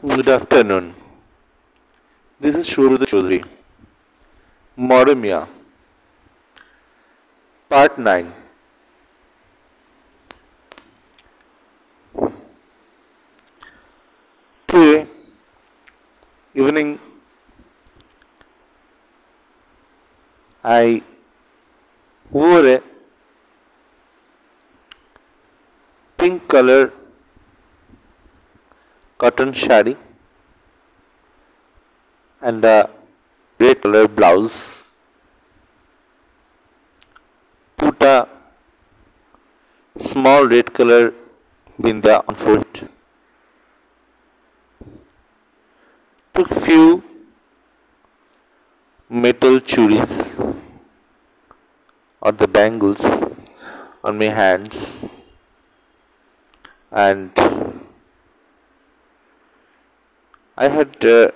Good afternoon. This is Shurud Chaudhary. Moromia. Part 9. Today, evening, I wore a pink color cotton shari and a red color blouse. Put a small red color binda on forehead. Took few metal churis or the bangles on my hands and I had uh,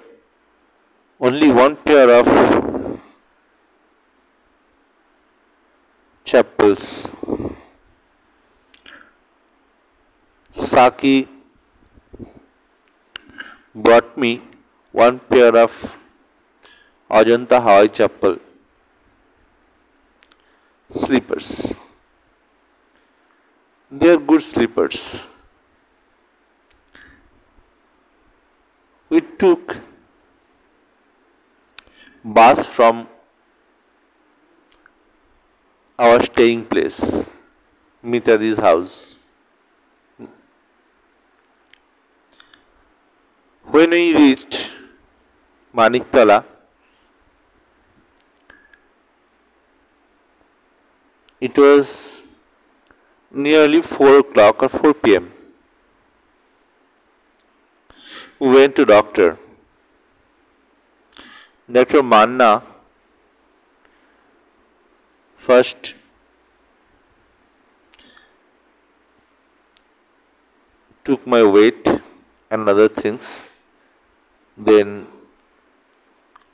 only one pair of chappals. Saki brought me one pair of Ajanta Hawaii chappal slippers. They are good slippers. We took bus from our staying place, Mitadi's house. When we reached Maniktala, it was nearly 4 o'clock or 4 pm. We went to doctor. Dr. Manna first took my weight and other things. Then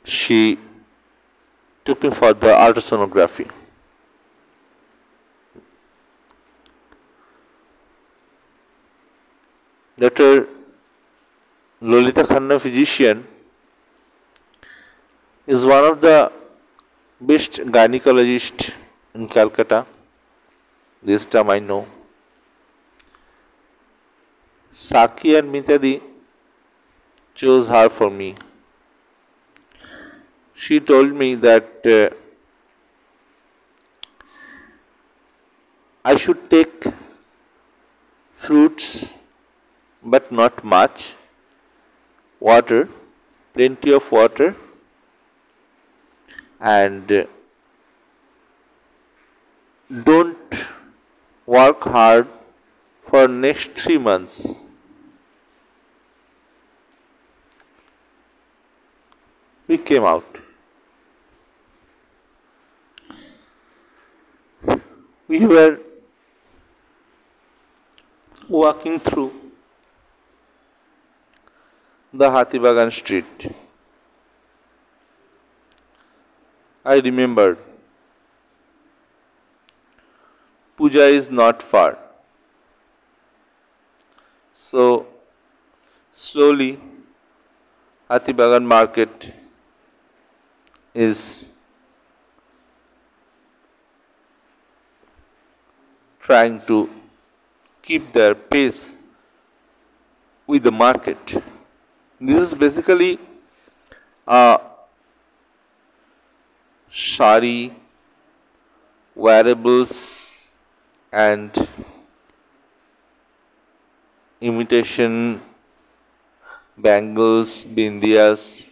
she took me for the ultrasonography. Dr. Lolita Khanna, physician, is one of the best gynecologists in Calcutta. This time I know. Saki and Mitadi chose her for me. She told me that uh, I should take fruits but not much, water, plenty of water, and don't work hard for next three months. We came out. We were walking through the Hatibagan street. I remembered puja is not far. So slowly Hatibagan market is trying to keep their pace with the market. This is basically a shari, wearables, and imitation bangles, bindias.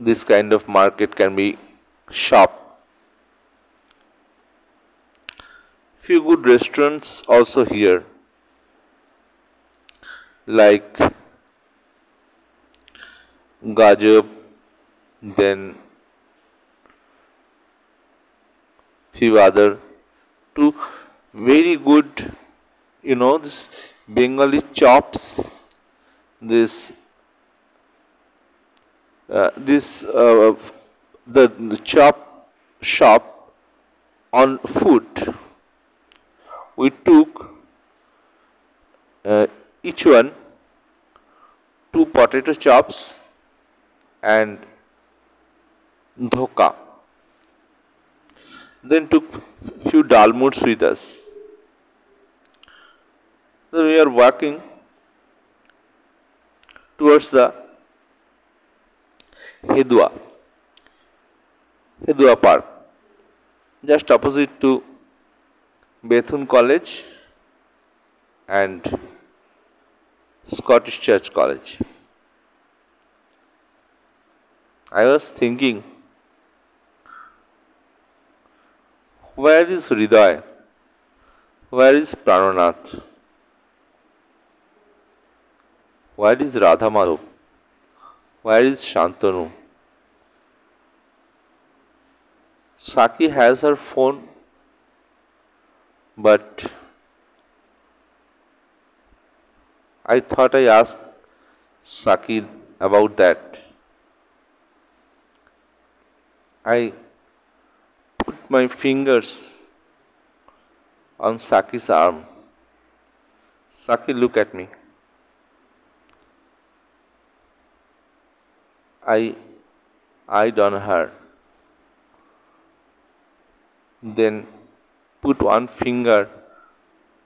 This kind of market can be shop. Few good restaurants also here, like Gajab, then few other two very good you know this Bengali chops this uh, this uh, the, chop shop on food we took uh, each one two potato chops and dhoka. Then took few dalmuts with us. Then we are walking towards the Hedua, Hedua Park, just opposite to Bethune College and Scottish Church College. I was thinking, where is Hriday? Where is Prananath? Where is Radha Madhav? Where is Shantanu? Saki has her phone, but I thought I asked Saki about that. I put my fingers on Saki's arm. Saki, look at me. I eyed on her. Then put one finger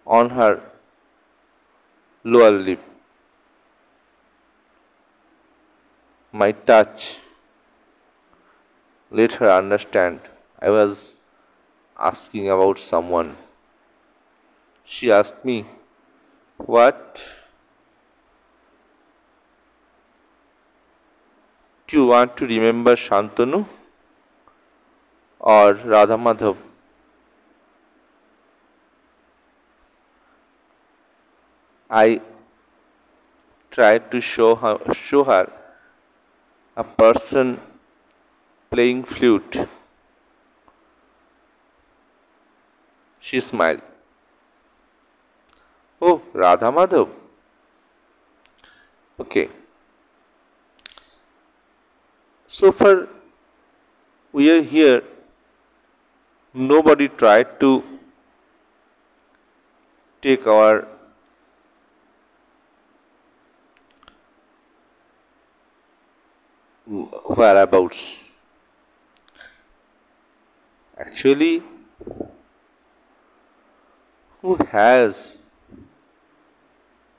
on her lower lip. My touch let her understand I was asking about someone. She asked me, What? Do you want to remember Shantanu or Radha Madhav? I tried to show her, show her a person playing flute. She smiled. Oh, Radha Madhav. Okay. So far, we are here. Nobody tried to take our whereabouts. Actually, who has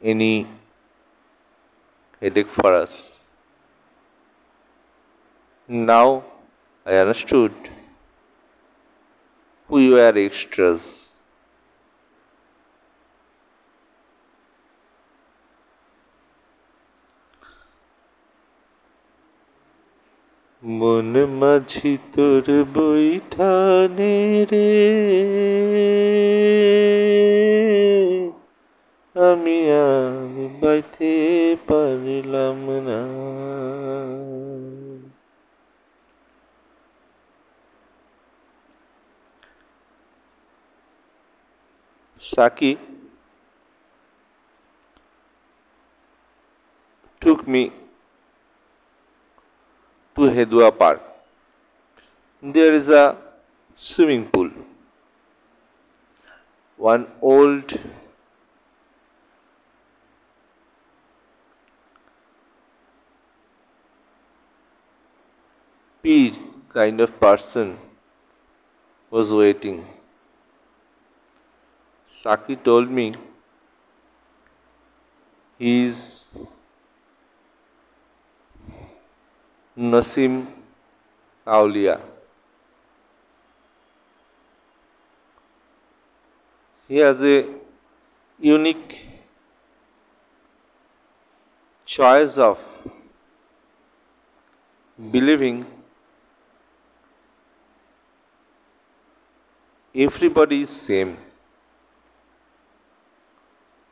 any headache for us? Now I understood who you are extras. মন মাঝি তোর বৈঠানে রে। আমি আর বাইতে পারলাম না। Saki took me to Hedua Park. There is a swimming pool. One old peer kind of person was waiting. Saki told me he is Nasim Aulia. He has a unique choice of believing everybody is same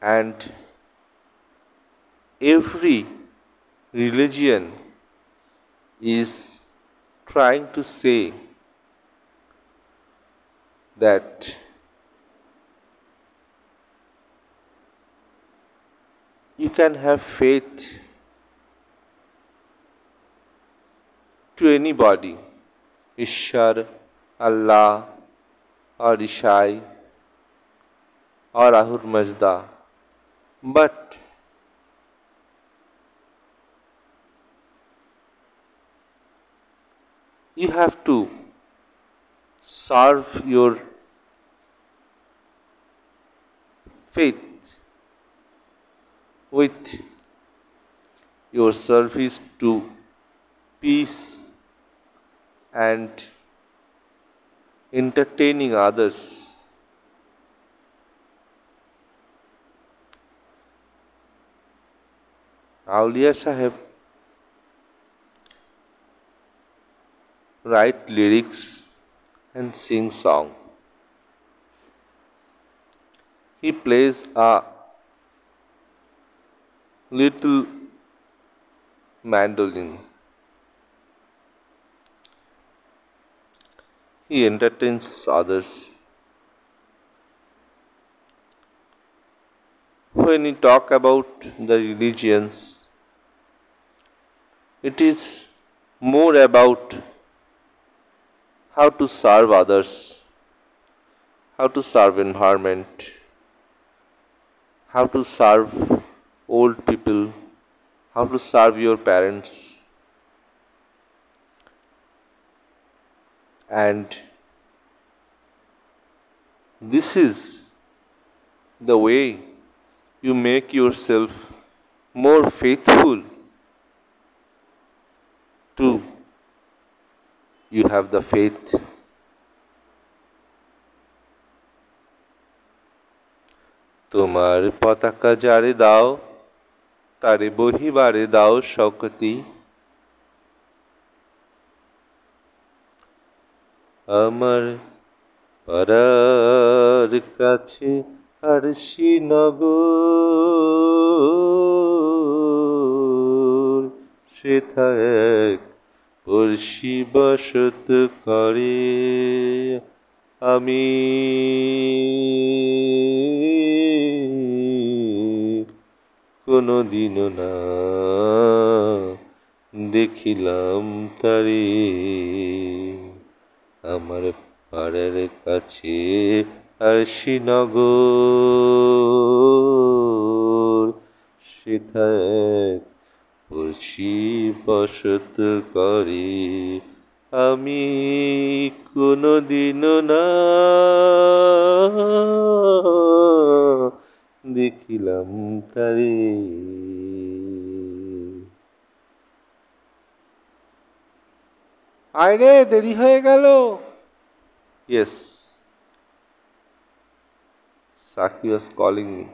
and every religion is trying to say that you can have faith to anybody, Ishar, Allah, or Ishai, or Ahur Mazda, but you have to serve your faith with your service to peace and entertaining others. Aulia Sahib write lyrics and sing song. He plays a little mandolin. He entertains others. When we talk about the religions, it is more about how to serve others, how to serve environment, how to serve old people, how to serve your parents. And this is the way you make yourself more faithful to you have the faith. তোমার পতাকা যারে দাও, তারে বহিবারে দাও শকতি। আমার পাড়ার কাছে আর শ্রীনগর সেথা এক পড়শি বসত করে আমি। কোনো দিনও না দেখিলাম তারে। আমার পাড়ার কাছে আর শ্রীনগর সেথা পড়শি বসত করে। আমি কোনো দিনও না দেখিলাম তারে। আয় রে দেরি হয়ে গেল। ইয়েস ওয়াজ কলিং মি